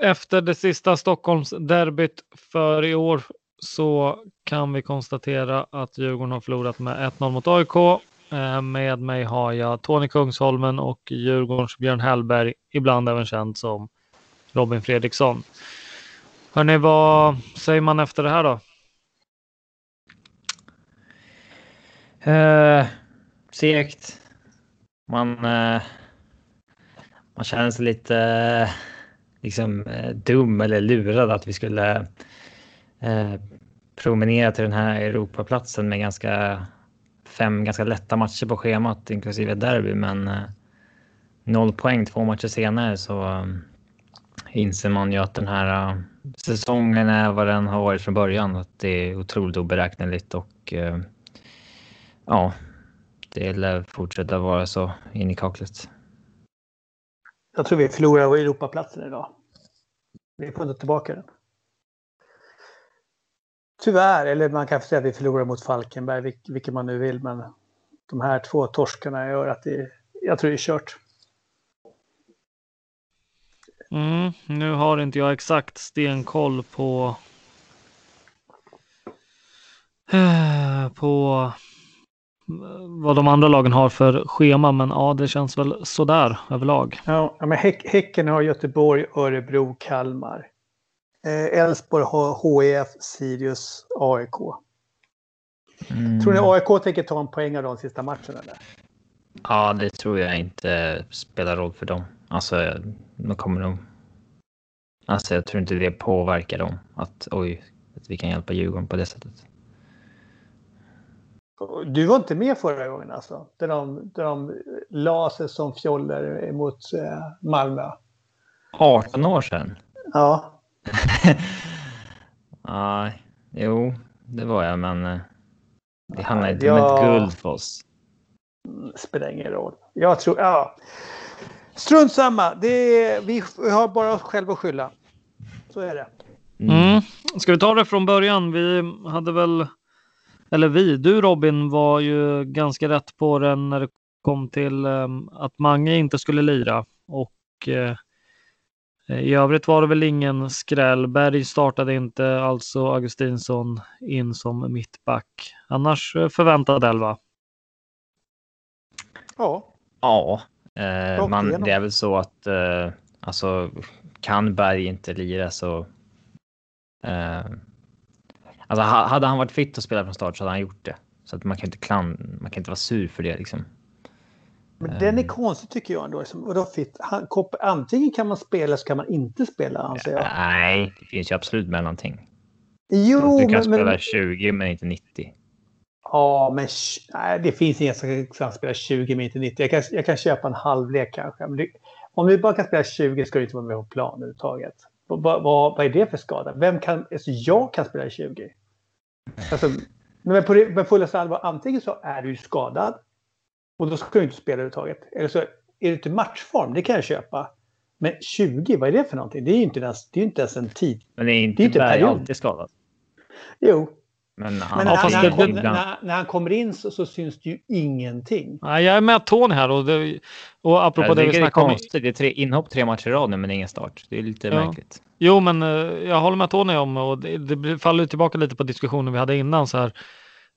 Efter det sista Stockholmsderbyt för i år så kan vi konstatera att Djurgården har förlorat med 1-0 mot AIK. Eh, med mig har jag Tony Kungsholmen och Djurgårdens Björn Hellberg, ibland även känd som Robin Fredriksson. Hörni, vad säger man efter det här då? Eh, segt. Man, eh, man känner sig lite liksom, eh, dum eller lurad att vi skulle eh, promenera till den här Europaplatsen med ganska fem ganska lätta matcher på schemat inklusive derby. Men eh, noll poäng två matcher senare så eh, inser man ju att den här eh, säsongen är vad den har varit från början. Att det är otroligt oberäkneligt och eh, ja, det lär fortsätta vara så in i kaklet. Jag tror vi förlorar Europaplatsen idag. Vi får inte tillbaka den. Tyvärr, eller man kan säga att vi förlorar mot Falkenberg, vilket man nu vill, men de här två torskarna gör att det, jag tror det är kört. Mm, nu har inte jag exakt stenkoll på på vad de andra lagen har för schema, men ja, det känns väl sådär överlag. Ja, men häck, häcken har Göteborg, Örebro, Kalmar. Eh, Elfsborg har HIF, Sirius, AIK. Mm. Tror ni AIK tänker ta en poäng av de sista matcherna? Eller? Ja, det tror jag inte spelar roll för dem. Alltså, de kommer nog... Alltså, jag tror inte det påverkar dem att oj, att vi kan hjälpa Djurgården på det sättet. Du var inte med förra gången alltså? Där de, där de la sig som fjoller mot eh, Malmö. 18 år sedan? Ja, Ja, jo, det var jag, men eh, det handlar inte om Ja. ett guld för oss. spelar ingen roll. Jag tror, ja. Strunt samma. Det är, vi har bara oss själva att skylla. Så är det. Mm. Ska vi ta det från början? Vi hade väl, eller vi, du Robin var ju ganska rätt på den när det kom till em, att Mange inte skulle lira och eh, i övrigt var det väl ingen skräll. Berg startade inte, alltså Augustinsson in som mittback. Annars eh, förväntad elva. Ja, Ja, eh, man, det är väl så att eh, alltså, kan Berg inte lira så... Eh, alltså, ha- hade han varit fit och spelat från start så hade han gjort det. Så att man kan inte klan, man kan inte vara sur för det liksom. Men den är Ehm. konstig tycker jag ändå. Liksom. Och då fit, han, kop- antingen kan man spela så kan man inte spela anser jag. Nej, det finns ju absolut mellanting. Jo, du kan men, spela men, 20 men inte 90. ja, men nej, det finns ingen som kan spela 20 minuter 90. Jag kan, jag kan köpa en halvlek kanske. Men det, om du bara kan spela 20 ska du inte vara med på plan överhuvudtaget. Vad, vad, vad är det för skada? Vem kan, alltså jag kan spela 20. Alltså, men på, på fullaste allvar, antingen så är du skadad och då ska du inte spela överhuvudtaget. Eller så är du inte matchform, det kan jag köpa. Men 20, vad är det för någonting? Det är ju inte ens, det är inte ens en tid. Men det är Det är inte, inte alltid skadad. Jo, Men han men när, fast när, det- han kom, ibland- när, när han kommer in så, så syns det ju ingenting. Nej, jag är med Tony här och, det, och apropå Jag det vi snackade om. konstigt. Det är tre inhopp tre matcher i rad nu men ingen start. Det är lite Ja. märkligt. Jo, men eh, jag håller med Tony om och det, det faller ju tillbaka lite på diskussionen vi hade innan så här.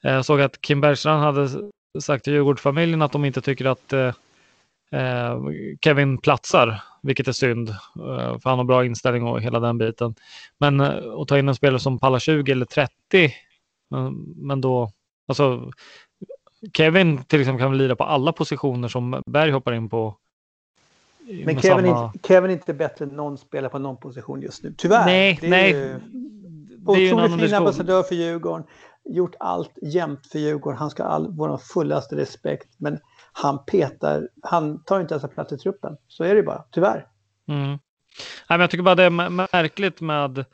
Eh, Jag såg att Kim Bergstrand hade sagt till Djurgårdsfamiljen att de inte tycker att eh, eh, Kevin platsar, vilket är synd, eh, för han har bra inställning och hela den biten. Men eh, att ta in en spelare som pallar 20 eller 30, men, men då, alltså Kevin till exempel kan lira på alla positioner som Berg hoppar in på. Men Kevin, samma- inte, Kevin är inte bättre än någon spelare på någon position just nu. Tyvärr. Nej, Det är nej. ju Otroligt fin ambassadör för Djurgården. Gjort allt jämt för Djurgården. Han ska ha all vår fullaste respekt. Men han petar, han tar inte ens en plats i truppen. Så är det bara, tyvärr. Mm. Nej, men jag tycker bara det är mä- märkligt med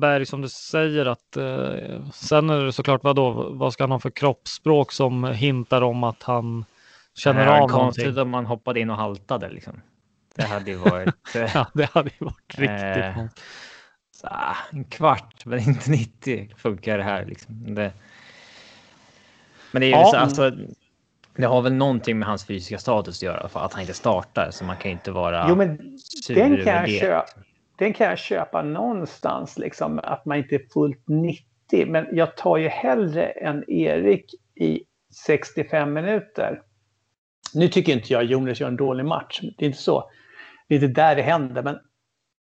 Berg som du säger att eh, sen är det såklart vad då? Vad ska han ha för kroppsspråk som hintar om att han känner det av är konstigt någonting? om man hoppade in och haltade liksom. Det hade ju varit eh, Ja, det hade ju varit riktigt Eh, så, en kvart men inte 90 funkar det här liksom. Det... Men det är ju Ja. så, alltså. Det har väl någonting med hans fysiska status att göra för att han inte startar så man kan ju inte vara. Jo, men sur den kan, jag köpa, den kan jag köpa någonstans, liksom, att man inte är fullt 90. Men jag tar ju hellre en Erik i 65 minuter. Nu tycker inte jag Jonas gör en dålig match. Det är inte så. Det är inte där det händer. Men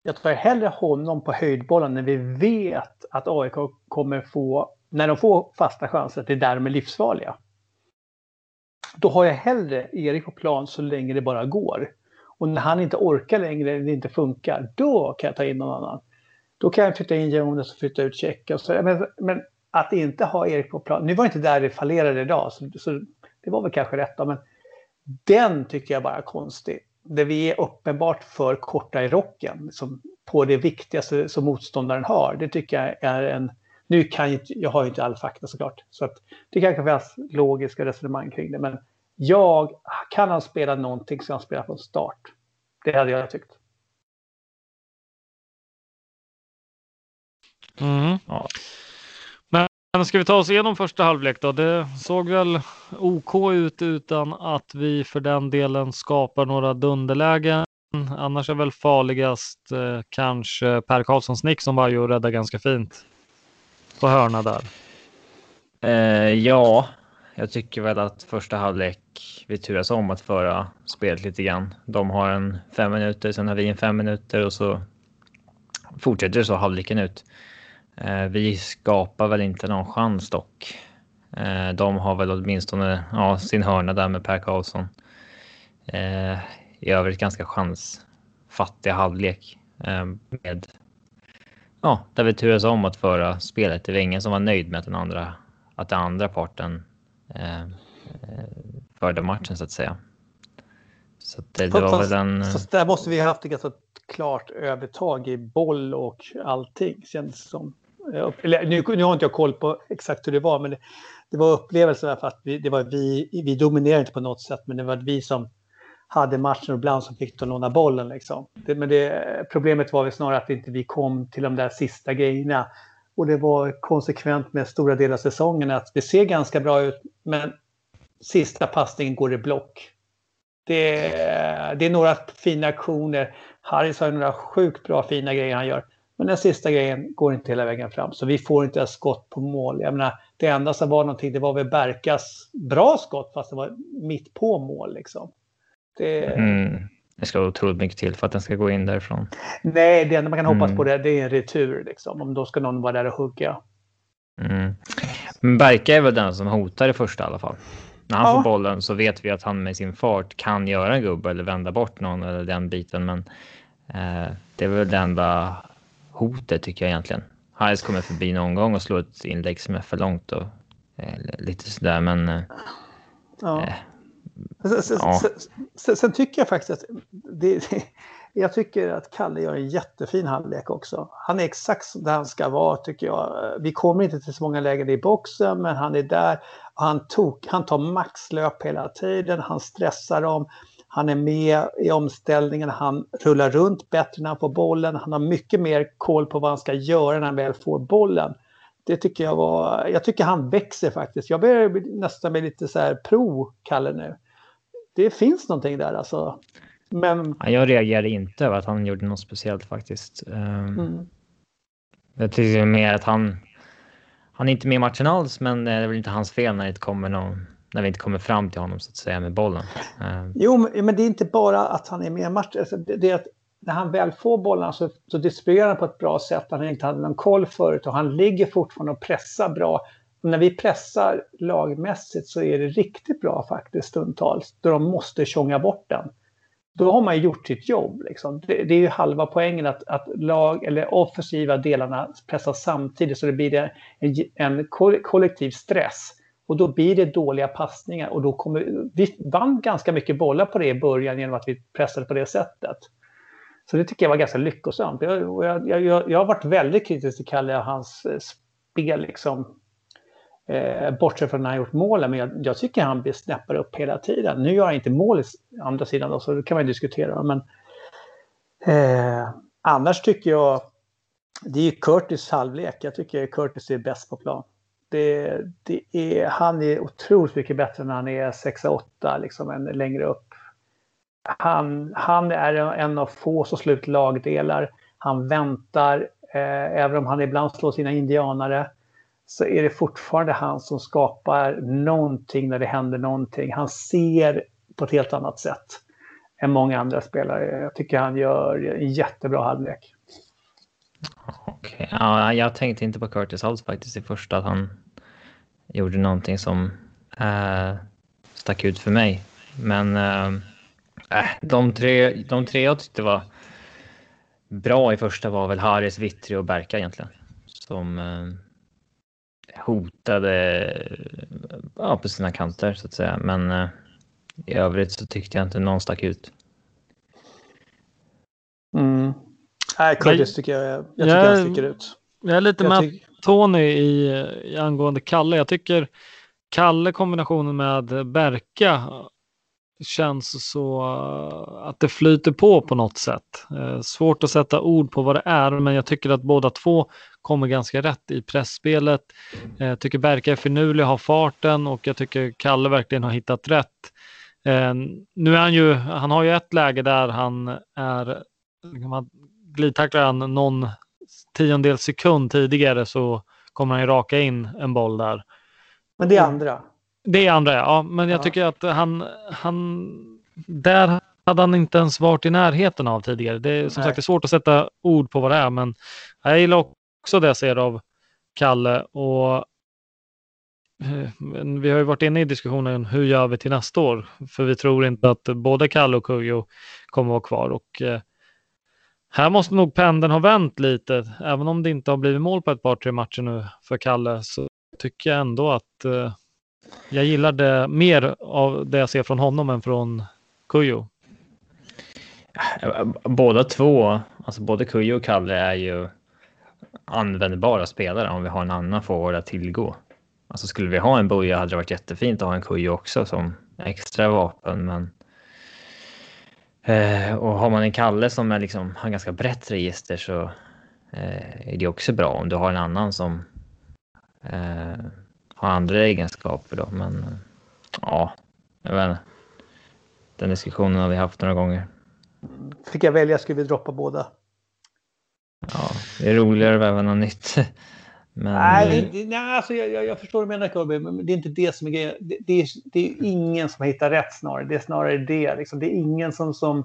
jag tar hellre honom på höjdbollen när vi vet att AIK kommer få, när de får fasta chanser, att det är där de är livsfarliga. Då har jag hellre Erik på plan så länge det bara går. Och när han inte orkar längre eller det inte funkar, då kan jag ta in någon annan. Då kan jag flytta in Jonas och flytta ut Check. Men, men att inte ha Erik på plan. Nu var inte där det fallerade idag, så, så det var väl kanske rätt. Då, men den tycker jag bara är konstig. Där vi är uppenbart för korta i rocken som på det viktigaste som motståndaren har. Det tycker jag är en... Nu kan jag, inte, jag har ju inte all fakta såklart. Så att det kanske finns logiska resonemang kring det. Men jag, kan han spela någonting så han spelar från start. Det hade jag tyckt. Mm. Ja. Men ska vi ta oss igenom första halvlek då? Det såg väl OK ut utan att vi för den delen skapar några dunderlägen. Annars är väl farligast eh, kanske Per Karlssons nick som var ju rädda ganska fint på hörna där. Eh, ja, jag tycker väl att första halvlek vi turas om att föra spelet lite grann. De har en fem minuter, sen har vi en fem minuter och så fortsätter det så halvleken ut. Eh, vi skapar väl inte någon chans dock. Eh, de har väl åtminstone ja, sin hörna där med Per Karlsson. Eh, I övrigt ganska chansfattig halvlek med Ja, där vi turas om att föra spelet. Det var ingen som var nöjd med att den andra, att den andra parten eh, förde matchen så att säga. Så det, det var väl en... Fast där måste vi ha haft ett ganska klart övertag i boll och allting känns det som. Eh, Eller, nu, nu har inte jag koll på exakt hur det var men det, det var upplevelsen för att vi, det var vi, vi dominerade inte på något sätt men det var vi som hade matchen och ibland som fick de låna bollen. Liksom. Det, men det, problemet var väl snarare att inte vi kom till de där sista grejerna. Och det var konsekvent med stora delar av säsongen att det ser ganska bra ut men sista passningen går i block. Det, det är några fina aktioner. Harris har några sjukt bra fina grejer han gör. Men den sista grejen går inte hela vägen fram. Så vi får inte ett skott på mål. Jag menar, det enda som var någonting, det var väl Berkas bra skott fast det var mitt på mål liksom. Det, Mm, det ska otroligt mycket till för att den ska gå in därifrån. Nej, det enda man kan hoppas Mm. på det, det är en retur liksom. Om då ska någon vara där och hugga. Mm. Men Berka är väl den som hotar i första i alla fall. När han Ja. får bollen så vet vi att han med sin fart kan göra en gubbe eller vända bort någon eller den biten. Men eh, det är väl det enda hotet tycker jag egentligen. Hayes kommer förbi någon gång och slår ett inlägg som är för långt och eh, lite sådär. Men eh, Ja. Sen, sen, ja. sen, sen, tycker jag faktiskt att det, det, jag tycker att Kalle gör en jättefin halvlek också. Han är exakt där han ska vara tycker jag. Vi kommer inte till så många lägen i boxen men han är där. Han, tok, han tar maxlöp hela tiden. Han stressar dem. Han är med i omställningen. Han rullar runt bättre när han får bollen. Han har mycket mer koll på vad han ska göra när han väl får bollen. Det tycker jag var, jag tycker han växer faktiskt. Jag börjar nästan bli lite så här pro Kalle nu. Det finns någonting där alltså. Men ja, jag reagerade inte över att han gjorde något speciellt faktiskt. Um, mm, Jag tycker mer att han... Han är inte med i matchen alls, men det är väl inte hans fel när det inte kommer någon... När vi inte kommer fram till honom så att säga med bollen. Eh, jo, men det är inte bara att han är med i matchen. Alltså, det, det är att när han väl får bollen så, så distribuerar han på ett bra sätt. Han inte hade någon koll förut och han ligger fortfarande och pressar bra. Och när vi pressar lagmässigt så är det riktigt bra faktiskt stundtals. Då de måste tjonga bort den. Då har man ju gjort sitt jobb. Liksom. Det, det är ju halva poängen att, att lag eller offensiva delarna pressas samtidigt så det blir en, en kollektiv stress. Och då blir det dåliga passningar och då kommer vi vann ganska mycket bollar på det i början genom att vi pressade på det sättet. Så det tycker jag var ganska lyckosamt. Jag, jag, jag, jag har varit väldigt kritisk till Kalle och hans eh, spel liksom. Eh, bortsett från när han gjort målen, men jag, jag tycker han blir snäppare upp hela tiden. Nu gör han inte mål i andra sidan då, så det kan man ju diskutera. Men eh, annars tycker jag det är ju Curtis halvlek. Jag tycker Curtis är bäst på plan. Det, det är, han är otroligt mycket bättre när han är 6-8, liksom än längre upp. Han, han är en av få som sluter lagdelar. Han väntar, eh, även om han ibland slår sina indianare, så är det fortfarande han som skapar någonting när det händer någonting. Han ser på ett helt annat sätt än många andra spelare. Jag tycker han gör en jättebra halvlek. Okej. Ja, jag tänkte inte på Curtis alls faktiskt i första att han gjorde någonting som äh, stack ut för mig. Men äh, de, tre, de tre jag tyckte var bra i första var väl Haris, Vittri och Berka egentligen. Som äh, hotade ja, på sina kanter så att säga. Men eh, i övrigt så tyckte jag inte någon stack ut. Mm. Nej, Curtis tycker jag, jag tycker Jag- han sticker ut. Jag är lite Jag med tyck- Tony i, i angående Kalle. Jag tycker Kalle kombinationen med Berka känns så eh, att det flyter på på något sätt. Eh, Svårt att sätta ord på vad det är, men jag tycker att båda två kommer ganska rätt i pressspelet. Eh, Jag tycker Berka är finurlig, har farten och jag tycker Kalle verkligen har hittat rätt. Nu är han ju, han har ju ett läge där han är, man glidtacklar han någon tiondels sekund tidigare så kommer han ju raka in en boll där. Men det är andra. Det är andra, ja. Men jag Ja. tycker att han, han... Där hade han inte ens varit i närheten av tidigare. Det är som Nej. sagt det är svårt att sätta ord på vad det är, men jag gillar också det jag ser av Kalle. Och eh, vi har ju varit inne i diskussionen hur gör vi till nästa år? För vi tror inte att både Kalle och Kujo kommer vara kvar. Och eh, här måste nog pendeln ha vänt lite. Även om det inte har blivit mål på ett par, tre matcher nu för Kalle så tycker jag ändå att eh, jag gillar det mer av det jag ser från honom än från Kujo. Båda två, alltså både Kujo och Kalle är ju användbara spelare om vi har en annan forward att tillgå. Alltså skulle vi ha en Buja hade det varit jättefint att ha en Kujo också som extra vapen, men eh, och har man en Kalle som är liksom, har ganska brett register så eh, är det också bra om du har en annan som eh, har andra egenskaper då, men eh, ja, jag vet inte. Den diskussionen har vi haft några gånger. Fick jag välja skulle vi droppa båda. Ja, det är roligare att väva något nytt. Men Nej, det, nej alltså jag, jag, jag förstår vad du menar Kirby, men det är inte det som är grejen. Det, det, är, det är ingen som hittar rätt snarare. Det är snarare det. Liksom. Det är ingen som... som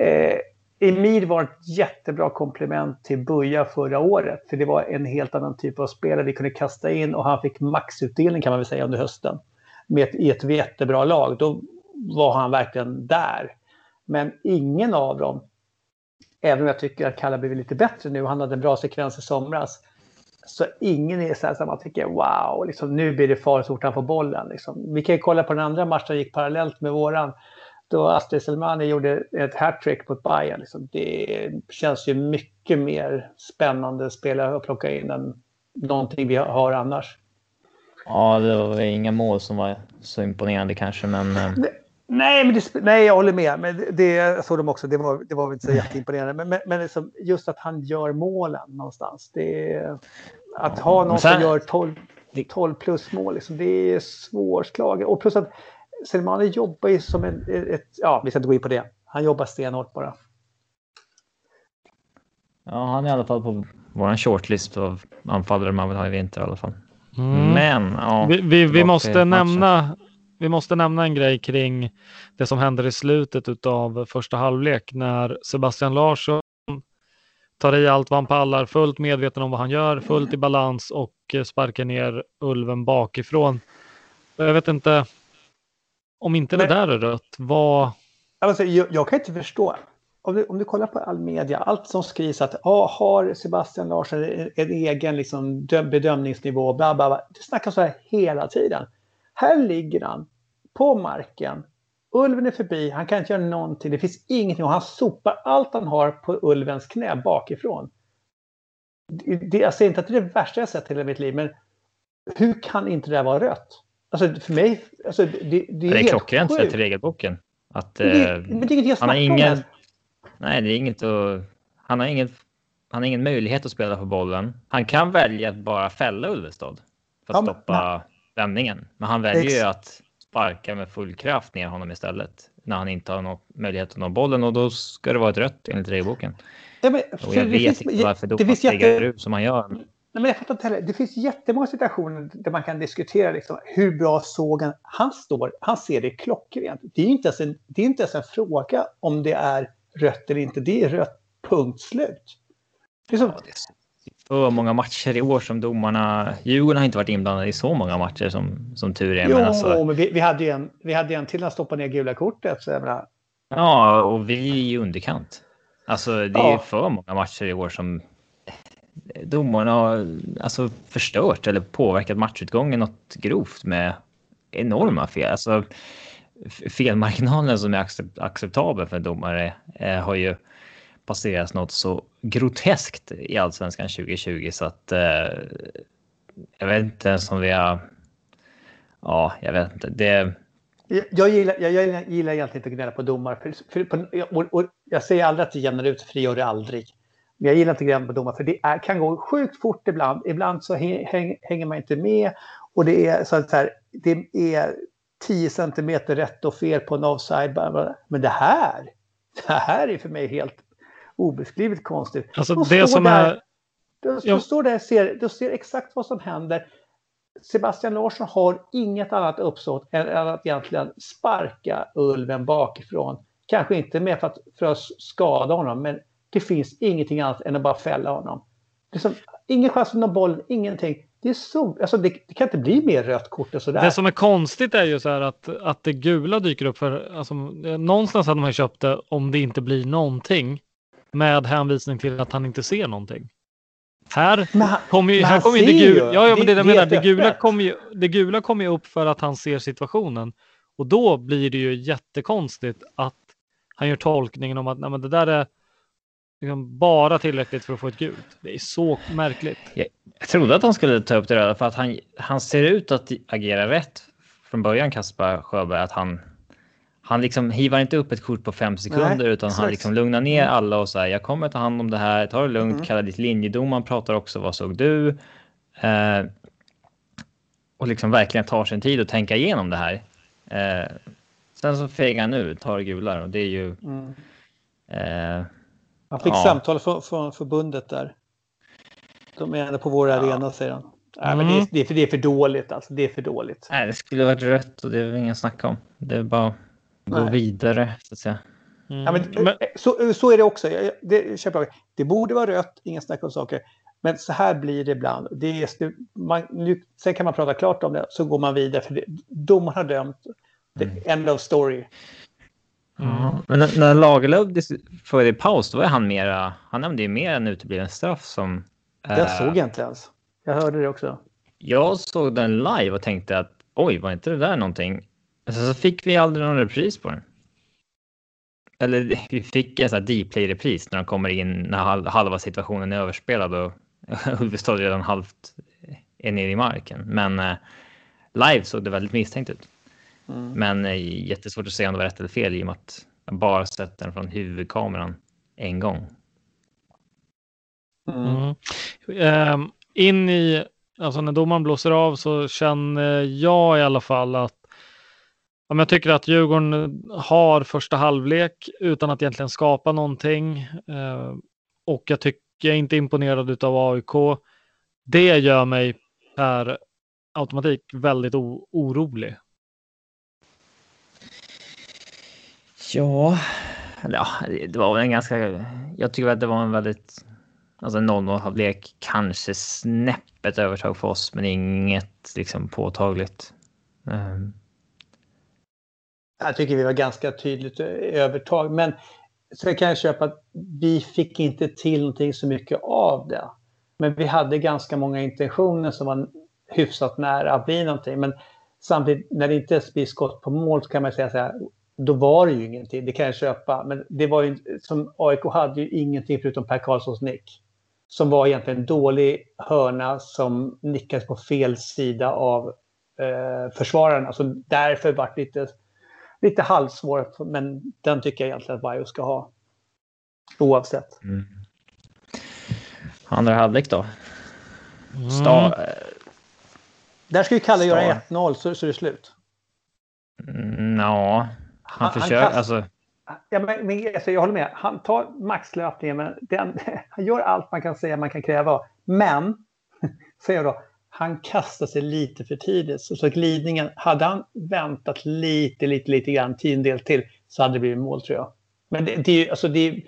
eh, Emir var ett jättebra komplement till Buja förra året. För det var en helt annan typ av spelare vi kunde kasta in och han fick maxutdelning kan man väl säga under hösten. Med ett, I ett jättebra lag. Då var han verkligen där. Men ingen av dem, även om jag tycker att Kalla blivit lite bättre nu, han hade en bra sekvens i somras. Så ingen är så här som man tycker wow, liksom, nu blir det farligt så fort han får bollen. Liksom. Vi kan ju kolla på den andra matchen som gick parallellt med våran då Astrid Selmani gjorde ett hattrick mot Bayern. Liksom, det känns ju mycket mer spännande spelare att plocka in än någonting vi har annars. Ja, det var inga mål som var så imponerande kanske, men... Eh, nej, men det, nej, jag håller med. Men det, det såg de också. Det var, det var inte så jätteimponerande. Men, men, men liksom, just att han gör målen någonstans. Det, att ha någon sen, som gör 12, 12 plus mål, liksom, det är svårslaget. Och plus att Selmani jobbar ju som en, ett, ja vi ska inte gå in på det. Han jobbar stenhårt bara. Ja, han är i alla fall på vår shortlist av anfallare man vill ha i vinter i alla fall. Mm. Men ja, vi, vi, vi måste nämna. Vi måste nämna en grej kring det som händer i slutet av första halvlek när Sebastian Larsson tar i allt vad han pallar, fullt medveten om vad han gör, fullt i balans och sparkar ner Ulven bakifrån. Jag vet inte, om inte Men, det där är rött, vad... Alltså, jag, jag kan inte förstå. Om du, om du kollar på all media, allt som skrivs att ah, har Sebastian Larsson en, en egen liksom, bedömningsnivå, bla, bla, bla. Det snackas så här hela tiden. Här ligger han på marken. Ulven är förbi, han kan inte göra någonting. Det finns ingenting och han sopar allt han har på Ulvens knä bakifrån. Det, det, jag säger inte att det är det värsta jag sett i hela mitt liv, men hur kan inte det vara rött? Alltså för mig, alltså, det, det är, det är klockrent sett till regelboken. Att, det, eh, men det är inget han har ingen, Nej, det är inget att, han, har ingen, han har ingen möjlighet att spela på bollen. Han kan välja att bara fälla Ulvestad för att ja, stoppa men, vändningen. Men han väljer ju att sparka med full kraft ner honom istället när han inte har någon möjlighet att nå bollen och då ska det vara ett rött enligt regelboken. Ja, men, och jag vet finns, inte varför domaren lägger ut som han gör. Nej, men jag fattar inte heller. Det finns jättemånga situationer där man kan diskutera liksom, hur bra såg han. Står, han ser det klockrent. Det är inte ens en, det är inte ens en fråga om det är rött eller inte. Det är rött, punkt slut. Det är, som... ja, det är för många matcher i år som domarna... Djurgården har inte varit inblandade i så många matcher som, som tur är. Jo, men, alltså... men vi, vi, hade ju en, vi hade en till att stoppa ner gula kortet. Så menar... Ja, och vi är i underkant. Alltså det är ja. för många matcher i år som domarna har alltså, förstört eller påverkat matchutgången något grovt med enorma fel. Alltså, felmarginalen som är acceptabel för en domare eh, har ju passerats något så groteskt i allsvenskan 2020 så att eh, jag vet inte ens om vi har. Ja, jag vet inte. Det. Jag, gillar, jag, jag gillar egentligen inte att gnälla på domare. För, för, på, och, och, jag säger aldrig att det jämnar ut, för det gör det aldrig. Men jag gillar inte gräns på domar för det är, kan gå sjukt fort ibland. Ibland så häng, hänger man inte med och det är så att så här, det är 10 centimeter rätt och fel på en offside. Men det här, det här är för mig helt obeskrivligt konstigt. Alltså det som där, är... Du, du står där och ser, ser exakt vad som händer. Sebastian Larsson har inget annat uppsåt än att egentligen sparka Ulven bakifrån. Kanske inte med för att, för att skada honom, men det finns ingenting annat än att bara fälla honom. Det är som, ingen chans att nå bollen, ingenting. Det, är så, alltså det, det, kan inte bli mer rött kort än sådär. Det som är konstigt är ju så här att, att det gula dyker upp för, alltså, någonstans hade man köpt det om det inte blir någonting med hänvisning till att han inte ser någonting. Här kommer ju, här kommer ju det gula. Ja, ja, men det, det, menar, det, gula kommer ju, det gula kommer ju upp för att han ser situationen och då blir det ju jättekonstigt att han gör tolkningen om att nej, men det där är liksom bara tillräckligt för att få ett gult. Det är så märkligt. Jag, jag trodde att han skulle ta upp det röda för att han, han ser ut att agera rätt från början, Kaspar Sjöberg, att han han liksom hivar inte upp ett kort på fem sekunder Nej, utan exakt. han liksom lugnar ner mm. alla och säger jag kommer ta hand om det här, ta det lugnt, mm. kalla ditt linjedom, pratar också vad såg du? Eh, och liksom verkligen tar sin tid att tänka igenom det här. Eh, sen så fegar han ur, tar gula och det är ju mm. eh, han fick ja. samtal från, från förbundet där. De är ändå på vår ja. arena, säger han. Nej, mm. men det är, det, är för, det är för dåligt. Alltså. Det är för dåligt. Nej, det skulle varit rött och det är ingen snack om. Det är bara att gå vidare, så att säga. Mm. Ja, men, men... Eh, så, så är det också. Det, det, det borde vara rött, inga snack om saker. Men så här blir det ibland. Det är, man, nu, sen kan man prata klart om det, så går man vidare. För domaren har dömt. Mm. End of story. Mm. Men när, när Lagerlöf förde paus, då var han mera... Han nämnde ju mer en utebliven straff som... Jag äh, såg jag inte ens. Jag hörde det också. Jag såg den live och tänkte att oj, var inte det där någonting? Alltså, så fick vi aldrig någon repris på den. Eller vi fick en sån här Dplay-repris när de kommer in när halva situationen är överspelad och Ulvestad redan halvt är nere i marken. Men eh, live såg det väldigt misstänkt ut. Mm. Men eh, jättesvårt att säga om det var rätt eller fel i och med att jag bara sett den från huvudkameran en gång. Mm. Mm. in i, alltså när domaren blåser av så känner jag i alla fall att Ja, jag tycker att Djurgården har första halvlek utan att egentligen skapa någonting. Eh, och jag tycker jag är inte imponerad av AIK. Det gör mig per automatik väldigt orolig. Ja, ja, det var en ganska... Jag tycker att det var en väldigt... Alltså en 0 halvlek kanske snäppet övertag för oss, men inget liksom påtagligt. Um. Jag tycker vi var ganska tydligt övertag, men så kan jag köpa att vi fick inte till någonting så mycket av det. Men vi hade ganska många intentioner som var hyfsat nära att bli någonting. Men samtidigt, när det inte ens blir skott på mål så kan man säga så här, då var det ju ingenting. Det kan jag köpa. Men det var ju, som AIK hade ju ingenting förutom Per Karlssons nick. Som var egentligen en dålig hörna som nickades på fel sida av eh, försvararen. Alltså därför var det lite lite halvsvårt, men den tycker jag egentligen att Vaiho ska ha. Oavsett. Mm. Andra halvlek då? Mm. Star, eh, Där ska ju Kalle Star. göra 1-0 så, så är det slut. Mm, ja, han, han försöker. Han alltså... Ja, men, men, alltså, jag håller med. Han tar maxlöpningen, men den, han gör allt man kan säga man kan kräva. Men, säger jag då, han kastade sig lite för tidigt. Så, så glidningen, hade han väntat lite, lite, lite grann, tiondel till, så hade det blivit mål tror jag. Men det, det, är, alltså, det, är,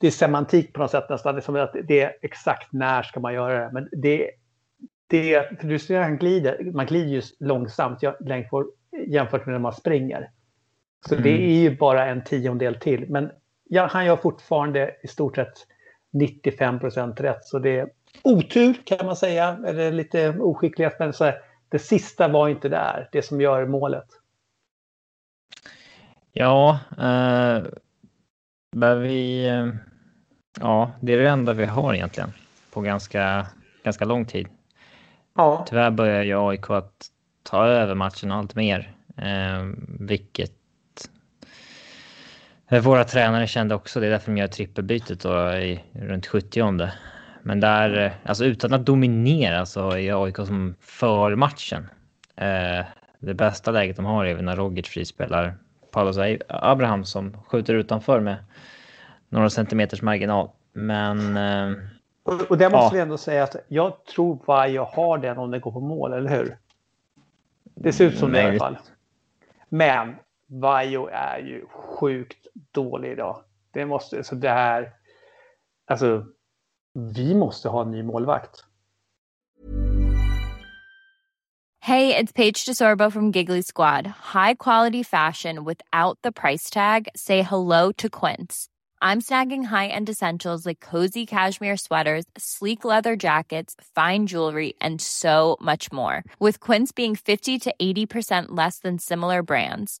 det är semantik på något sätt nästan. Det är, som att det är exakt när ska man göra det. Men det, det för du ser han glider, man glider ju långsamt jämfört med när man springer. Så mm. det är ju bara en tiondel till. Men ja, han gör fortfarande i stort sett 95 procent rätt. Så det, otur kan man säga, eller lite oskicklighet. Men så här, det sista var inte där, det som gör målet. Ja, eh, vi... Eh, ja, det är det enda vi har egentligen på ganska, ganska lång tid. Ja. Tyvärr börjar ju AIK att ta över matchen allt mer, eh, vilket våra tränare kände också. Det är därför de gör trippelbytet då i, runt 70 om det. Men där, eh, alltså utan att dominera så är AIK som för matchen. Eh, det bästa läget de har är när Rogic frispelar Paulus Abraham som skjuter utanför med några centimeters marginal. Men... Eh, och, och där måste ja. vi ändå säga att jag tror Vajo har den om den går på mål, eller hur? Det ser ut som det i alla fall. Men Vajo är ju sjukt dålig idag. Det måste, så det här, alltså vi måste ha en ny målvakt. Hey, it's Paige DeSorbo from Giggly Squad. High quality fashion without the price tag. Say hello to Quince. I'm snagging high-end essentials like cozy cashmere sweaters, sleek leather jackets, fine jewelry, and so much more. With Quince being 50 to 80% less than similar brands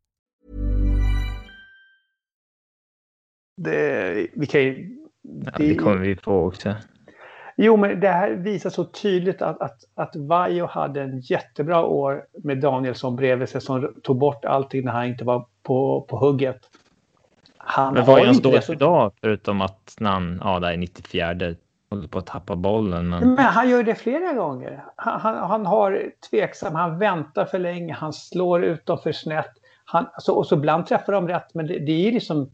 Det, vi kan ju, Ja, det kommer vi få också. Jo, men det här visar så tydligt att, att, att Vajo hade en jättebra år med Danielsson bredvid sig som tog bort allting när han inte var på, på hugget. Han Men vad är hans det så- idag? Förutom att när han, ja, där är 94 håller på att tappa bollen. Men Men han gör det flera gånger. Han, han, han har tveksam, han väntar för länge, han slår ut dem för snett. Han, så, och så ibland träffar de rätt, men det, det är liksom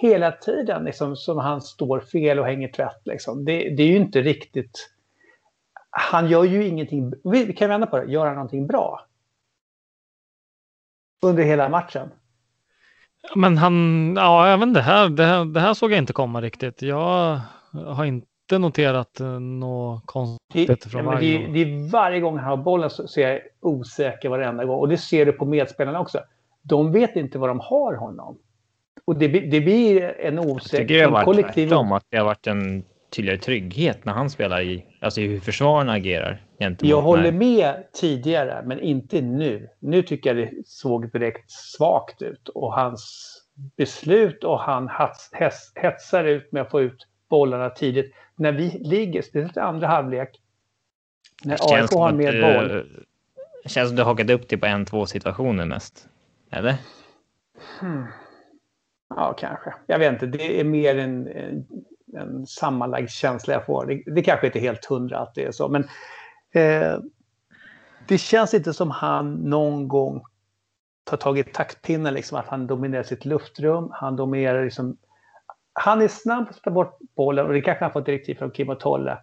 hela tiden liksom, som han står fel och hänger tvätt. Liksom. Det, det är ju inte riktigt... Han gör ju ingenting... Vi kan vända på det. Gör han någonting bra? Under hela matchen? Men han, ja, även det här, det här, det här såg jag inte komma riktigt. Jag har inte noterat eh, något Det, konstigt från ja, men det, Vajo. det är varje gång han har bollen så, så är jag osäker varenda gång. Och det ser du på medspelarna också. De vet inte vad de har honom. Och det, blir- det blir en osäker... en kollektiv... tvärtom. Att det har varit en tydligare trygghet när han spelar i, alltså i hur försvararna agerar. Jag håller med tidigare, men inte nu. Nu tycker jag det såg direkt svagt ut. Och hans beslut och han hets, hets, hetsar ut med att få ut bollarna tidigt. När vi ligger, speciellt i andra halvlek, när AIK har mer du- boll. Det känns som du hakat upp det på en, två situationer mest. Eller? Ja, kanske. Jag vet inte. Det är mer en, en, en sammanlagd känsla jag får. Det, det kanske inte är helt hundra att det är så. Men eh, det känns inte som han någon gång tar tag i taktpinnen. Liksom, att han dominerar sitt luftrum. Han dominerar liksom... Han är snabb på att ta bort bollen och det kanske han fått direktiv från Kim och Tolle.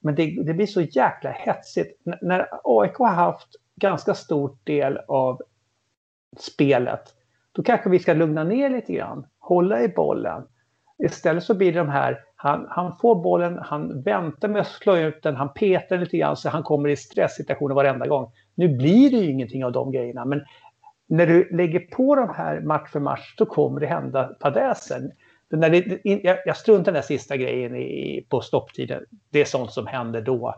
Men det, det blir så jäkla hetsigt. N- när AIK har haft ganska stor del av spelet då kanske vi ska lugna ner lite grann, hålla i bollen. Istället så blir det de här, han, han får bollen, han väntar med att slå ut den, han petar lite grann så han kommer i stresssituationer varenda gång. Nu blir det ju ingenting av de grejerna, men när du lägger på de här match för match så kommer det hända fadäser. Det- jag, jag struntar i den där sista grejen i, på stopptiden. Det är sånt som händer då.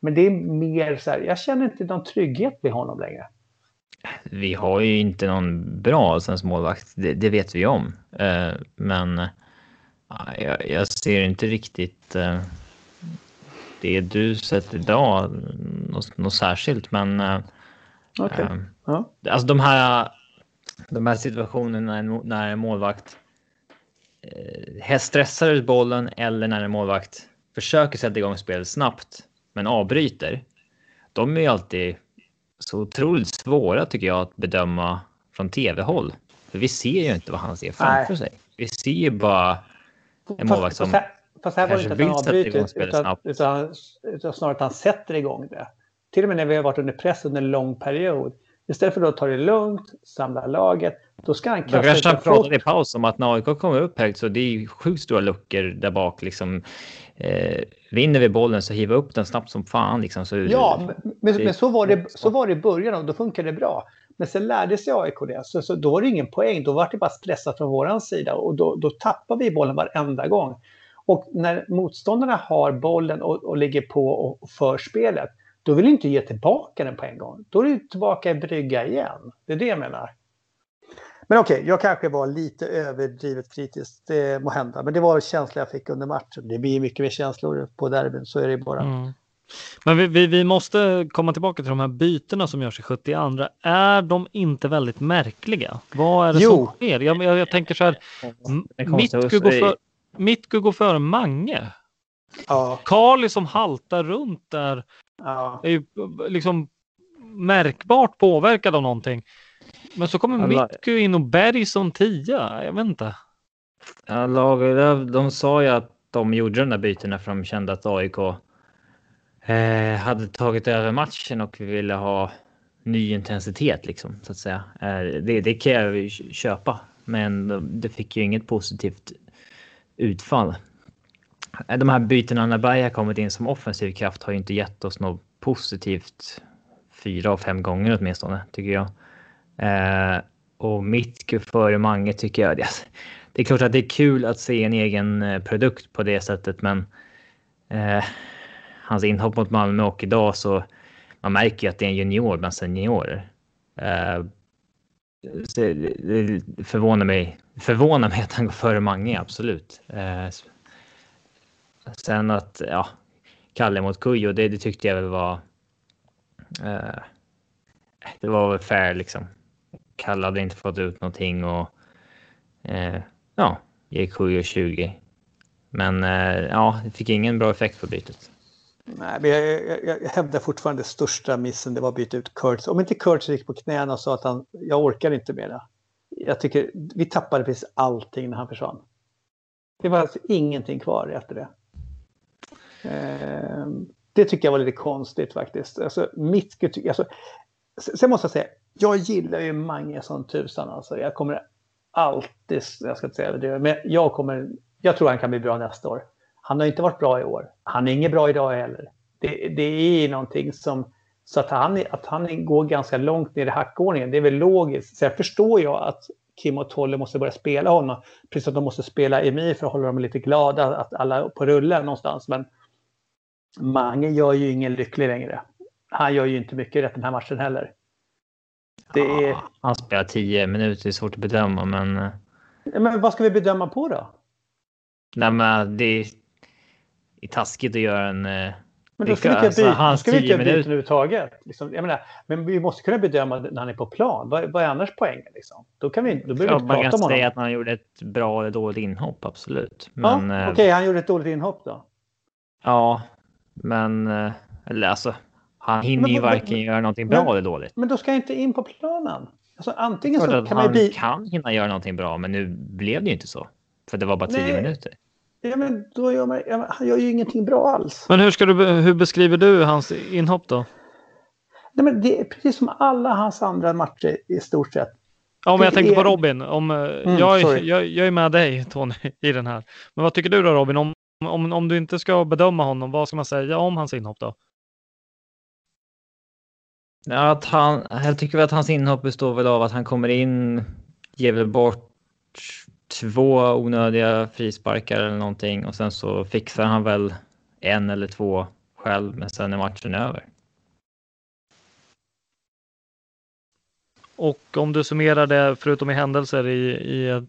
Men det är mer så här, jag känner inte någon trygghet med honom längre. Vi har ju inte någon bra svensk målvakt, det, det vet vi om. Eh, men ja, jag, jag ser inte riktigt eh, det du sett idag, något, något särskilt. Men eh, Okej. eh, Ja. alltså de här, de här situationerna när en målvakt eh, stressar ut bollen eller när en målvakt försöker sätta igång spelet snabbt men avbryter. De är ju alltid så otroligt svåra tycker jag att bedöma från tv-håll. För vi ser ju inte vad han ser framför Nej. sig. Vi ser ju bara en målvakt som fast, fast här var kanske vill sätta igång spelet snabbt. utan, utan snarare att han sätter igång det. Till och med när vi har varit under press under en lång period. Istället för att ta det lugnt, samla laget, då ska han Då kasta kanske han pratade i paus om att när AIK kommer upp högt så det är sjukt stora luckor där bak. Liksom, eh, vinner vi bollen så hiva upp den snabbt som fan. Liksom, så, Ja, men, det- men så, var det, så var det i början och då funkade det bra. Men sen lärde sig AIK det, så, så då var det ingen poäng. Då var det bara stressat från våran sida och då, då tappar vi bollen varenda gång. Och när motståndarna har bollen och, och ligger på och, och för spelet, då vill du inte ge tillbaka den på en gång. Då är du tillbaka i brygga igen. Det är det jag menar. Men okej, jag kanske var lite överdrivet kritisk, det må hända. Men det var känslan jag fick under matchen. Det blir mycket mer känslor på derbyn, så är det bara. Mm. Men vi, vi, vi måste komma tillbaka till de här bytena som görs i 72. Är de inte väldigt märkliga? Vad är det Jo. som sker? Jag, jag, jag tänker så här. M- Det är konstigt Mitku att går, för, Mitku går före Mange. Ja, som haltar runt där ja. är ju liksom märkbart påverkad av någonting. Men så kommer Alla- Mitku in och Berg som tia. Jag vet inte. Ja, Lagerlöf, de sa ju att de gjorde de där bytena för de kände att AIK eh, hade tagit över matchen och ville ha ny intensitet liksom så att säga. Eh, det, det kan jag ju köpa, men det fick ju inget positivt utfall. Eh, de här bytena när Berg har kommit in som offensiv kraft har ju inte gett oss något positivt fyra av fem gånger åtminstone tycker jag. Eh, och mitt före Mange tycker jag. Det, det är klart att det är kul att se en egen eh, produkt på det sättet, men eh, hans inhopp mot Malmö och idag så man märker ju att det är en junior bland seniorer. Eh, det förvånar mig, förvånar mig att han går före Mange, absolut. Eh, sen att, ja, Kalle mot Kujo, det, det tyckte jag väl var... Eh, det var väl fair liksom. Kalle hade inte fått ut någonting och eh, ja, ge Kujo 20. Men eh, ja, det fick ingen bra effekt på bytet. Nej, men jag, jag, jag hävdar fortfarande största missen det var att byta ut Kurtz. Om inte Kurtz gick på knäna och sa att han, jag orkar inte mera. Jag tycker vi tappade precis allting när han försvann. Det var alltså ingenting kvar efter det. Eh, det tycker jag var lite konstigt faktiskt. Alltså, mitt, alltså, sen måste jag säga, jag gillar ju Mange som tusan. Alltså. Jag kommer alltid, jag ska inte säga det, men jag, kommer, jag tror han kan bli bra nästa år. Han har inte varit bra i år. Han är inget bra idag heller. Det, det är någonting som... Så att han, att han går ganska långt ner i hackordningen, det är väl logiskt. Sen förstår jag att Kim och Tolle måste börja spela honom. Precis som de måste spela Emil för att hålla dem lite glada, att alla är på rullen någonstans. Men Mange gör ju ingen lycklig längre. Han gör ju inte mycket rätt den här matchen heller. Det är... Ja, han spelar tio minuter, det är svårt att bedöma, men... Ja, men vad ska vi bedöma på då? Nej, men det är taskigt att göra en... Eh, men då ska vi inte alltså, byta, ska vi inte byta överhuvudtaget. Liksom, jag menar, men vi måste kunna bedöma när han är på plan. Vad, vad är annars poängen? Liksom? Då, kan vi, då behöver vi inte prata om honom. Man kan säga att han gjorde ett bra eller dåligt inhopp, absolut. Men, ja, Okej, okay, han gjorde ett dåligt inhopp då? Ja, men... Eh, eller alltså, han hinner men, ju varken men, göra någonting bra men, eller dåligt. Men då ska jag inte in på planen. Alltså, antingen så kan man Han kan hinna göra någonting bra, men nu blev det ju inte så. För det var bara tio Nej. minuter. Ja, men då gör man, ja, han gör ju ingenting bra alls. Men hur, ska du, hur beskriver du hans inhopp då? Nej, men det är precis som alla hans andra matcher i stort sett. Ja, men jag tänker på Robin. Om, eh, mm, jag, jag, jag, är med dig Tony i den här. Men vad tycker du då Robin? Om, om, om du inte ska bedöma honom, vad ska man säga om hans inhopp då? Ja, att han, jag tycker väl att hans inhopp består väl av att han kommer in, ger väl bort två onödiga frisparkar eller någonting och sen så fixar han väl en eller två själv, men sen är matchen över. Och om du summerar det, förutom i händelser i... i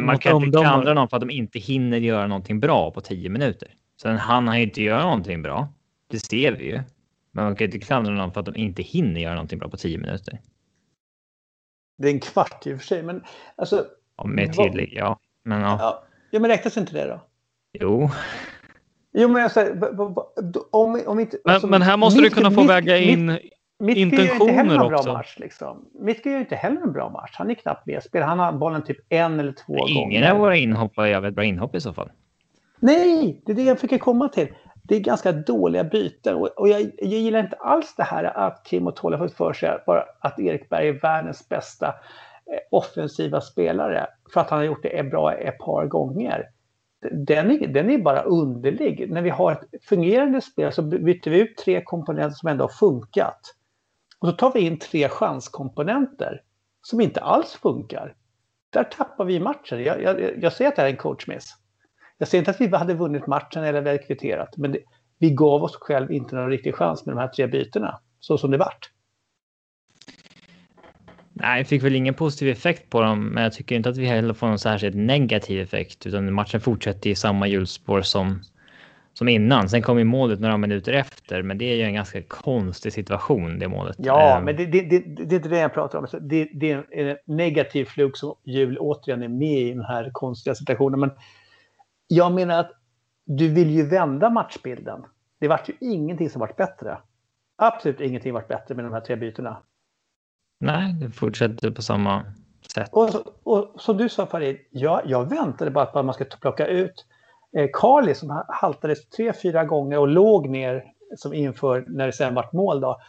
man kan inte klandra någon för att de inte hinner göra någonting bra på tio minuter. Sen han har inte göra någonting bra. Det ser vi ju. Men man kan inte klandra någon för att de inte hinner göra någonting bra på tio minuter. Det är en kvart i och för sig, men alltså. Ja, med tillägg, ja. Men ja. ja. Ja, men räknas inte det då? Jo. Jo, men alltså, om, om inte... Men, alltså, men här måste mitt, du kunna få mitt, väga in mitt, intentioner också. Bra match, liksom. Mitke gör inte heller en bra match. Han är knappt med spel. Han har bollen typ en eller två Ingen gånger. Ingen av våra inhopp gör ett bra inhopp i så fall. Nej, det är det jag försöker komma till det är ganska dåliga byten. Och, och jag, jag, gillar inte alls det här att Kim och Tolle har fått för sig bara att Erik Berg är världens bästa eh, offensiva spelare för att han har gjort det bra ett par gånger. Den är, den är bara underlig. När vi har ett fungerande spel så byter vi ut tre komponenter som ändå har funkat. Och så tar vi in tre chanskomponenter som inte alls funkar. Där tappar vi matchen. Jag, jag, jag säger att det här är en coachmiss. Jag säger inte att vi hade vunnit matchen eller vi hade kvitterat, men det, vi gav oss själv inte någon riktig chans med de här tre bytena, så som det vart. Nej, fick väl ingen positiv effekt på dem, men jag tycker inte att vi heller får någon särskilt negativ effekt, utan matchen fortsätter i samma hjulspår som, som innan. Sen kom ju målet några minuter efter, men det är ju en ganska konstig situation, det målet. Ja, um, men det, det, det, det, är inte det jag pratar om. Det, det är en negativ fluk som hjul återigen är med i den här konstiga situationen. Men jag menar att du vill ju vända matchbilden. Det vart ju ingenting som vart bättre. Absolut ingenting vart bättre med de här tre bytena. Nej, det fortsätter på samma sätt. Och, och som du sa Farid, jag, jag väntade bara på att man ska plocka ut eh, Carly som haltade tre, fyra gånger och låg ner som inför när det sen vart mål då.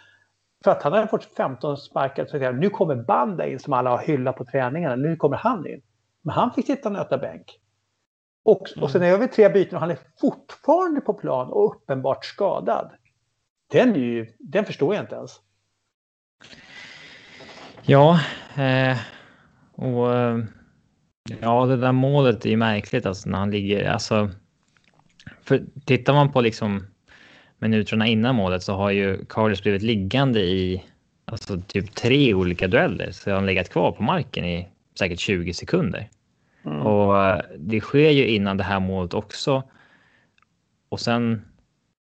För att han hade fått 15 sparkar så nu kommer Banda in som alla har hyllat på träningarna. Nu kommer han in. Men han fick sitta och nöta bänk. Och, och sen är över tre byten och han är fortfarande på plan och uppenbart skadad. Den, är ju, den förstår jag inte ens. Ja, eh, och eh, ja, det där målet är ju märkligt alltså när han ligger, alltså. För tittar man på liksom minuterna innan målet så har ju Carlos blivit liggande i alltså typ tre olika dueller. Så han legat kvar på marken i säkert 20 sekunder. Mm. Och eh, det sker ju innan det här målet också. Och sen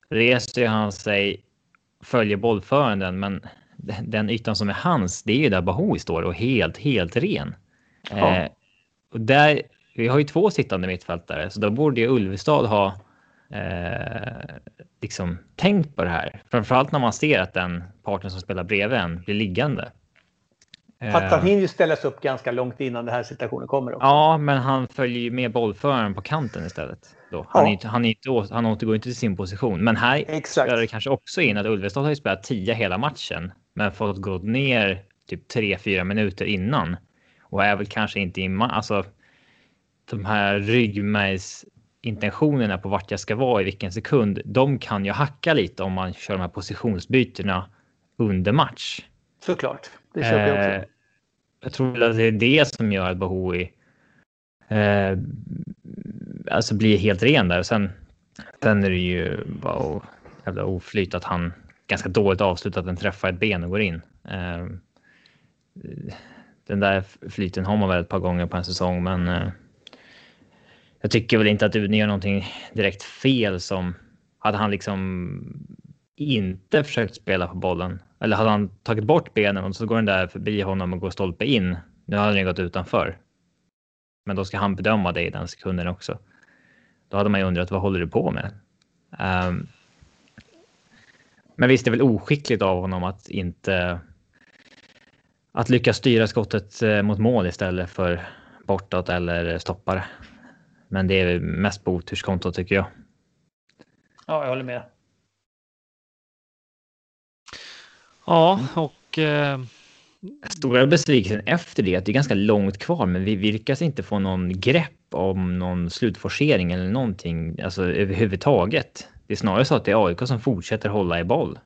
reser han sig, följer bollföranden, men den ytan som är hans, det är ju där Bahoui står och helt, helt ren. Ja. Eh, och där, vi har ju två sittande mittfältare, så då borde ju Ulvestad ha eh, liksom tänkt på det här. Framförallt när man ser att den parten som spelar bredvid en blir liggande. Att han hinner ju ställas upp ganska långt innan den här situationen kommer. Också. Ja, men han följer ju med bollföraren på kanten istället. Då. Han, ja. är, han, är inte, han återgår inte till sin position. Men här Exakt. spelar det kanske också in att Ulvestad har ju spelat 10 hela matchen, men fått gå ner typ 3-4 minuter innan. Och är väl kanske inte i alltså de här ryggmärgsintentionerna på vart jag ska vara i vilken sekund. De kan ju hacka lite om man kör de här positionsbytena under match. Såklart. Det köper jag också. Jag tror att det är det som gör att Bahoui eh, alltså blir helt ren där. Sen, sen är det ju bara jävla oflyt att han ganska dåligt avslutat den träffar ett ben och går in. Eh, den där flyten har man väl ett par gånger på en säsong, men eh, jag tycker väl inte att Udne gör någonting direkt fel som hade han liksom inte försökt spela på bollen eller hade han tagit bort benen och så går den där förbi honom och går stolpe in. Nu hade den gått utanför. Men då ska han bedöma det i den sekunden också. Då hade man ju undrat vad håller du på med? Um, men visst, det är väl oskickligt av honom att inte att lyckas styra skottet eh, mot mål istället för bortåt eller stoppar. Men det är mest på oturskonto tycker jag. Ja, jag håller med. Ja, och... Eh... Stora besvikelsen efter det att det är ganska långt kvar, men vi lyckas inte få någon grepp om någon slutforcering eller någonting, alltså överhuvudtaget. Det är snarare så att det är AIK som fortsätter hålla i boll.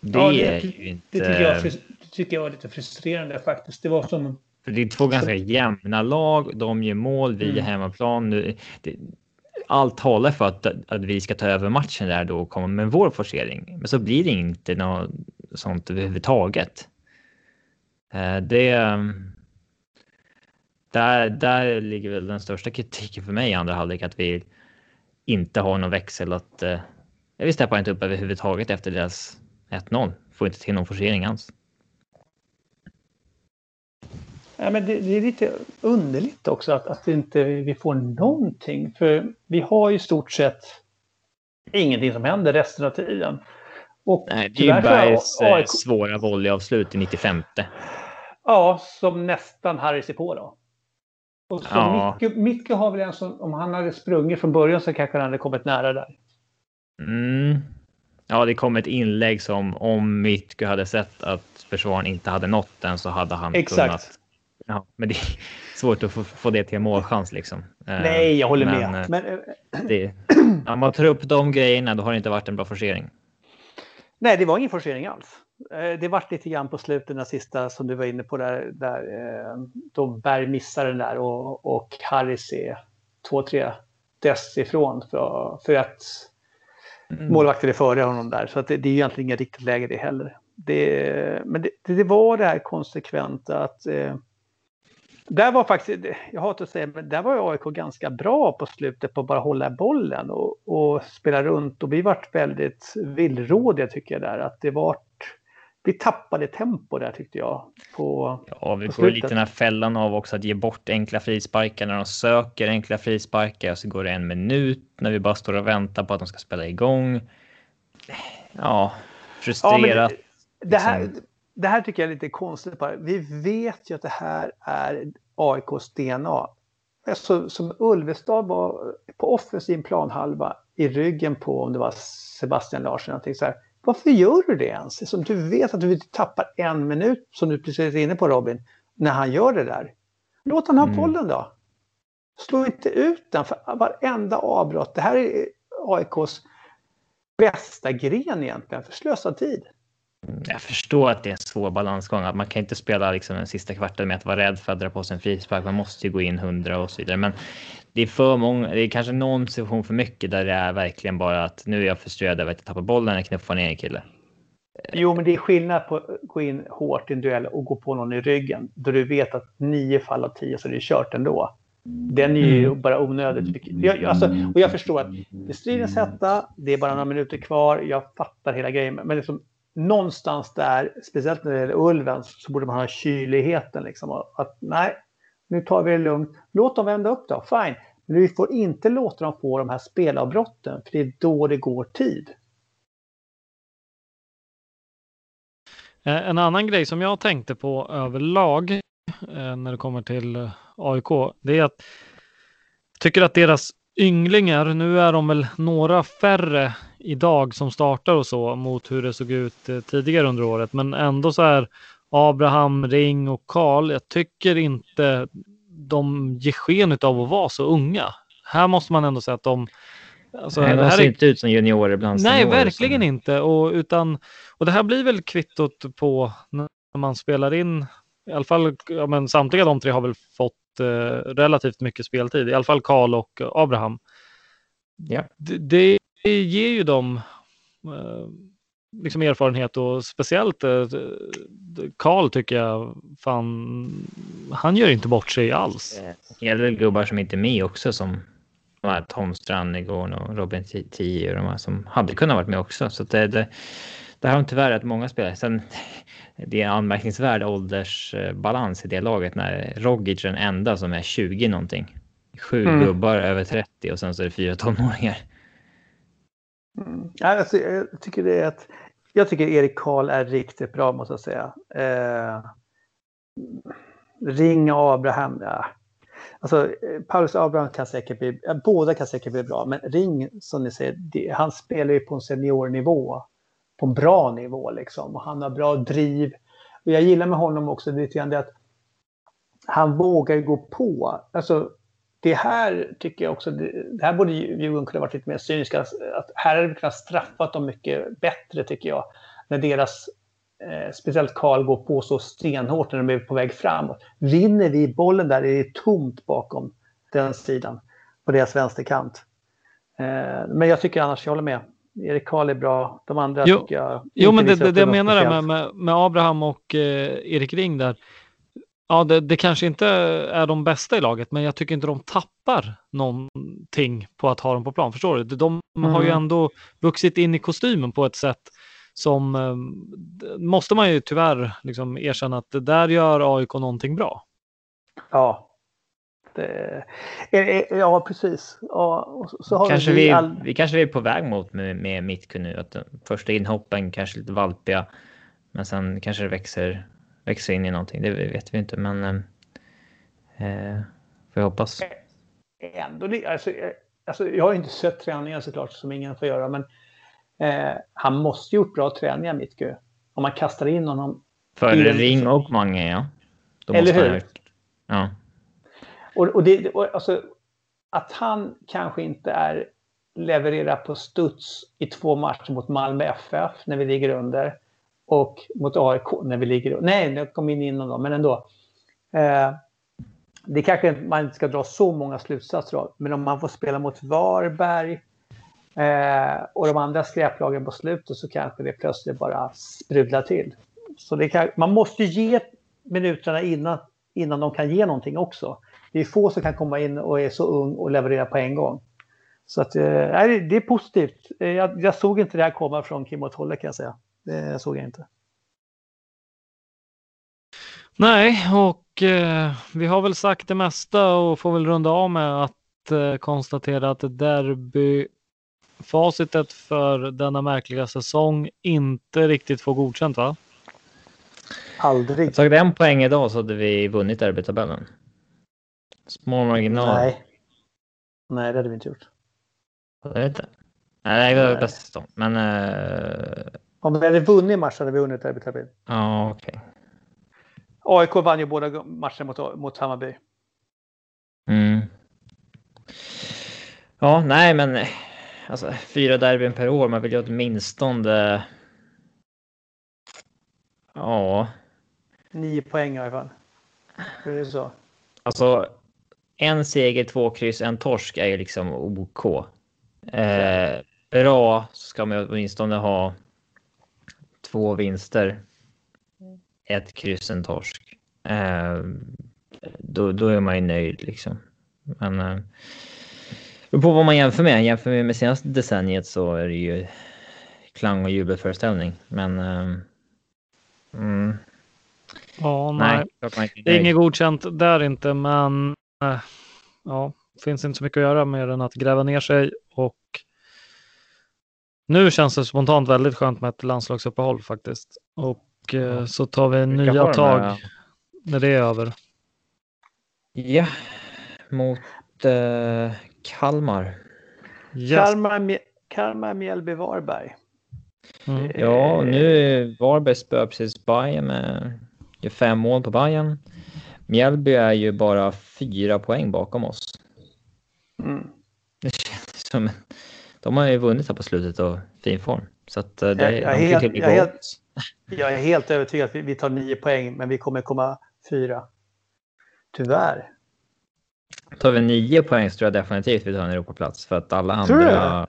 Det, ja, det, är ju inte... Det tycker jag, det tycker jag var lite frustrerande faktiskt. Det var som... För det är två ganska jämna lag. De gör mål, vi mm. hemmaplan. Nu, det, allt talar för att, att vi ska ta över matchen där då och komma med vår forcering. Men så blir det inte något sånt överhuvudtaget. Eh, det... Ehm, där, där ligger väl den största kritiken för mig i andra halvlek, att vi inte har någon växel att... Eh, vi steppar inte upp överhuvudtaget efter deras 1-0. Får inte till någon forcering alls. Ja, men det, det, är lite underligt också att, att inte vi får någonting. För vi har i stort sett ingenting som händer resten av tiden. Och Nej, det är ju Bergs AIK... Eh, svåra volleyavslut i 95. Ja, som nästan Harry ser på då. Och så ja. Micke, Micke har väl en som, om han hade sprungit från början så kanske han hade kommit nära där. Mm. Ja, det kom ett inlägg som om Micke hade sett att försvararen inte hade nått den så hade han Exakt. kunnat Ja, men det är svårt att få, få det till en målchans liksom. Eh, Nej, jag håller men, med. Eh, men, eh, det, om man tar upp de grejerna, då har det inte varit en bra forcering. Nej, det var ingen forcering alls. Det vart lite grann på slutet, den sista som du var inne på där, där då Berg missar den där och, och Harris är två, tre dess ifrån för, för att mm. målvakten är före honom där. Så att det, det är egentligen inget riktigt läge det heller. Det, men det, det var det här konsekventa att eh, där var faktiskt, jag hatar att säga, men där var AIK ganska bra på slutet på att bara hålla bollen och, och spela runt. Och vi vart väldigt villrådiga tycker jag där. Att det vart, vi tappade tempo där tyckte jag. På, ja, vi får lite den här fällan av också att ge bort enkla frisparkar när de söker enkla frisparkar. Så går det en minut när vi bara står och väntar på att de ska spela igång. Ja, frustrerat. Ja, det, det här, liksom det här tycker jag är lite konstigt. Bara. Vi vet ju att det här är AIKs DNA. Alltså, som Ulvestad var på offensiv planhalva i ryggen på om det var Sebastian Larsson. Så här, Varför gör du det ens? Som du vet att du tappar en minut, som du precis är inne på Robin, när han gör det där. Låt han ha Mm. bollen då. Slå inte ut den för varenda avbrott. Det här är AIKs bästa gren egentligen, för slösa tid. Jag förstår att det är en svår balansgång. Att man kan inte spela liksom den sista kvarten med att vara rädd för att dra på sig en frispark. Man måste ju gå in hundra och så vidare. Men det är för många. Det är kanske någon situation för mycket där det är verkligen bara att nu är jag frustrerad över att jag tappar bollen. Jag knuffar ner en kille. Jo, men det är skillnad på att gå in hårt i en duell och gå på någon i ryggen. Då du vet att nio fall av tio så är det kört ändå. Den är ju bara onödigt. jag, alltså, och jag förstår att det är stridens hetta, det är bara några minuter kvar, jag fattar hela grejen. Men liksom, någonstans där, speciellt när det gäller Ulven, så borde man ha kyligheten. Liksom, att nej, nu tar vi det lugnt. Låt dem vända upp då, fine. Men vi får inte låta dem få de här spelavbrotten, för det är då det går tid. Eh, en annan grej som jag tänkte på överlag eh, när det kommer till AIK, det är att jag tycker att deras ynglingar, nu är de väl några färre idag som startar och så mot hur det såg ut eh, tidigare under året, men ändå så är Abraham, Ring och Karl, jag tycker inte de ger sken av att vara så unga. Här måste man ändå säga att de Alltså, Nej, de här ser är- inte ut som juniorer bland Nej, seniorer, verkligen inte. Och, utan, och det här blir väl kvittot på när man spelar in, i alla fall, ja, men samtliga de tre har väl fått eh, relativt mycket speltid, i alla fall Karl och Abraham. Ja. Det, det ger ju dem eh, liksom erfarenhet och speciellt eh, Karl tycker jag, fan, han gör inte bort sig alls. Det gäller väl gubbar som inte är med också som de här Tom Strannegård och Robin Tii och de här som hade kunnat varit med också. Så det, det, det har de tyvärr rätt många spelare. Sen det är en anmärkningsvärd åldersbalans i det laget när Rogic är den enda som är 20 någonting. Sju Mm. gubbar över 30 och sen så är det fyra tonåringar. Mm. Alltså, jag tycker det är ett, jag tycker Erik Karl är riktigt bra måste jag säga. Eh, Ring Abraham, ja. Alltså, eh, Paulus Abraham kan säkert bli, båda kan säkert bli bra, men Ring, som ni säger, det, han spelar ju på en seniornivå. På en bra nivå liksom. Och han har bra driv. Och jag gillar med honom också lite grann det att han vågar gå på. Alltså, det här tycker jag också, det, här borde ju Djurgården kunna varit lite mer cyniska. Att här hade vi kunnat straffat dem mycket bättre tycker jag. När deras, eh, speciellt Karl, går på så stenhårt när de är på väg framåt. Vinner vi bollen där är det tomt bakom den sidan på deras vänsterkant. Eh, men jag tycker annars, jag håller med. Erik Karl är bra, de andra Jo, tycker jag Jo, men det, det, jag menar med, med, med Abraham och eh, Erik Ring där. Ja, det, det kanske inte är de bästa i laget, men jag tycker inte de tappar någonting på att ha dem på plan. Förstår du? De har ju Mm. ändå vuxit in i kostymen på ett sätt som eh, det måste man ju tyvärr liksom erkänna att det där gör AIK någonting bra. Ja. Det, eh, eh, ja, precis. Ja, och så, så har Kanske vi all... vi kanske är på väg mot med, med Mitku nu. Att första inhoppen kanske lite valpiga. Men sen kanske det växer, växer in i någonting. Det vet vi inte. Men eh, eh, får jag hoppas. ändå, alltså, eh, alltså, jag har inte sett träningen såklart som ingen får göra, men eh, han måste gjort bra träningar Mitku. Om man kastar in honom. För i en- Ring och Mange, ja. Då Eller han hur? ha gjort- Ja. Och, och det, och, alltså, att han kanske inte är levererar på studs i två matcher mot Malmö FF när vi ligger under och mot AIK när vi ligger. Nej, jag kom in innan då, men ändå. Eh, det kanske man inte ska dra så många slutsatser av, men om man får spela mot Varberg eh, och de andra skräplagen på slutet så kanske det plötsligt bara sprudlar till. Så det kan, man måste ge minuterna innan, innan de kan ge någonting också. Det är få som kan komma in och är så ung och leverera på en gång. Så att, eh, det är positivt. Eh, jag, jag såg inte det här komma från Kim och Tolle kan jag säga. Det såg jag inte. Nej, och eh, vi har väl sagt det mesta och får väl runda av med att eh, konstatera att derby facitet för denna märkliga säsong inte riktigt får godkänt va? Aldrig. Tagit en poäng idag så hade vi vunnit derbytabellen. Små marginaler. Nej. Nej, det hade vi inte gjort. Jag vet inte. Nej, det var Nej. bäst säsong. Men eh, Om vi hade vunnit matchen hade vi vunnit Derby Tabin. Ja, okej. AIK vann ju båda matcherna mot, mot Hammarby. Mm. Ja, nej men alltså fyra derbyn per år, man vill ju åtminstone... Ja, Nio poäng i alla fall. Hur är det så? alltså en seger, två kryss, en torsk är ju liksom OK. Eh, bra så ska man åtminstone ha två vinster. Ett kryss, en torsk. Eh, då, då är man ju nöjd liksom. Men eh, på vad man jämför med. Jämför med, med senaste decenniet så är det ju klang och jubelföreställning. Men eh, mm, Ja, nej. nej, Det är inget godkänt där inte, men eh, ja, finns inte så mycket att göra mer än att gräva ner sig och nu känns det spontant väldigt skönt med ett landslagsuppehåll faktiskt. Och eh, så tar vi Vilka nya tag här? när det är över. Ja, mot eh, Kalmar. Yes. Kalmar, Kalmar, Mjällby, Varberg. Mm. Ja, nu är Varberg spöar precis Bayern med gör fem mål på Bayern. Mjällby är ju bara fyra poäng bakom oss. Mm. Det känns som... De har ju vunnit här på slutet och fin form. Så att eh, det Jag- jag de helt- jag helt- Jag är helt övertygad att vi, vi tar nio poäng, men vi kommer komma fyra. Tyvärr. Tar vi nio poäng så tror jag definitivt vi tar en Europaplats. För att alla Tror andra...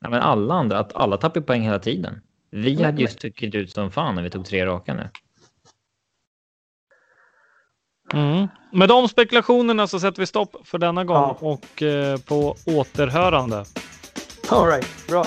Ja, men alla andra, att alla tappar poäng hela tiden. Vi Men- hade ju stuckit ut som fan när vi tog tre raka nu. Mm. Med de spekulationerna så sätter vi stopp för denna gång Ja. och eh, på återhörande. All right, bra.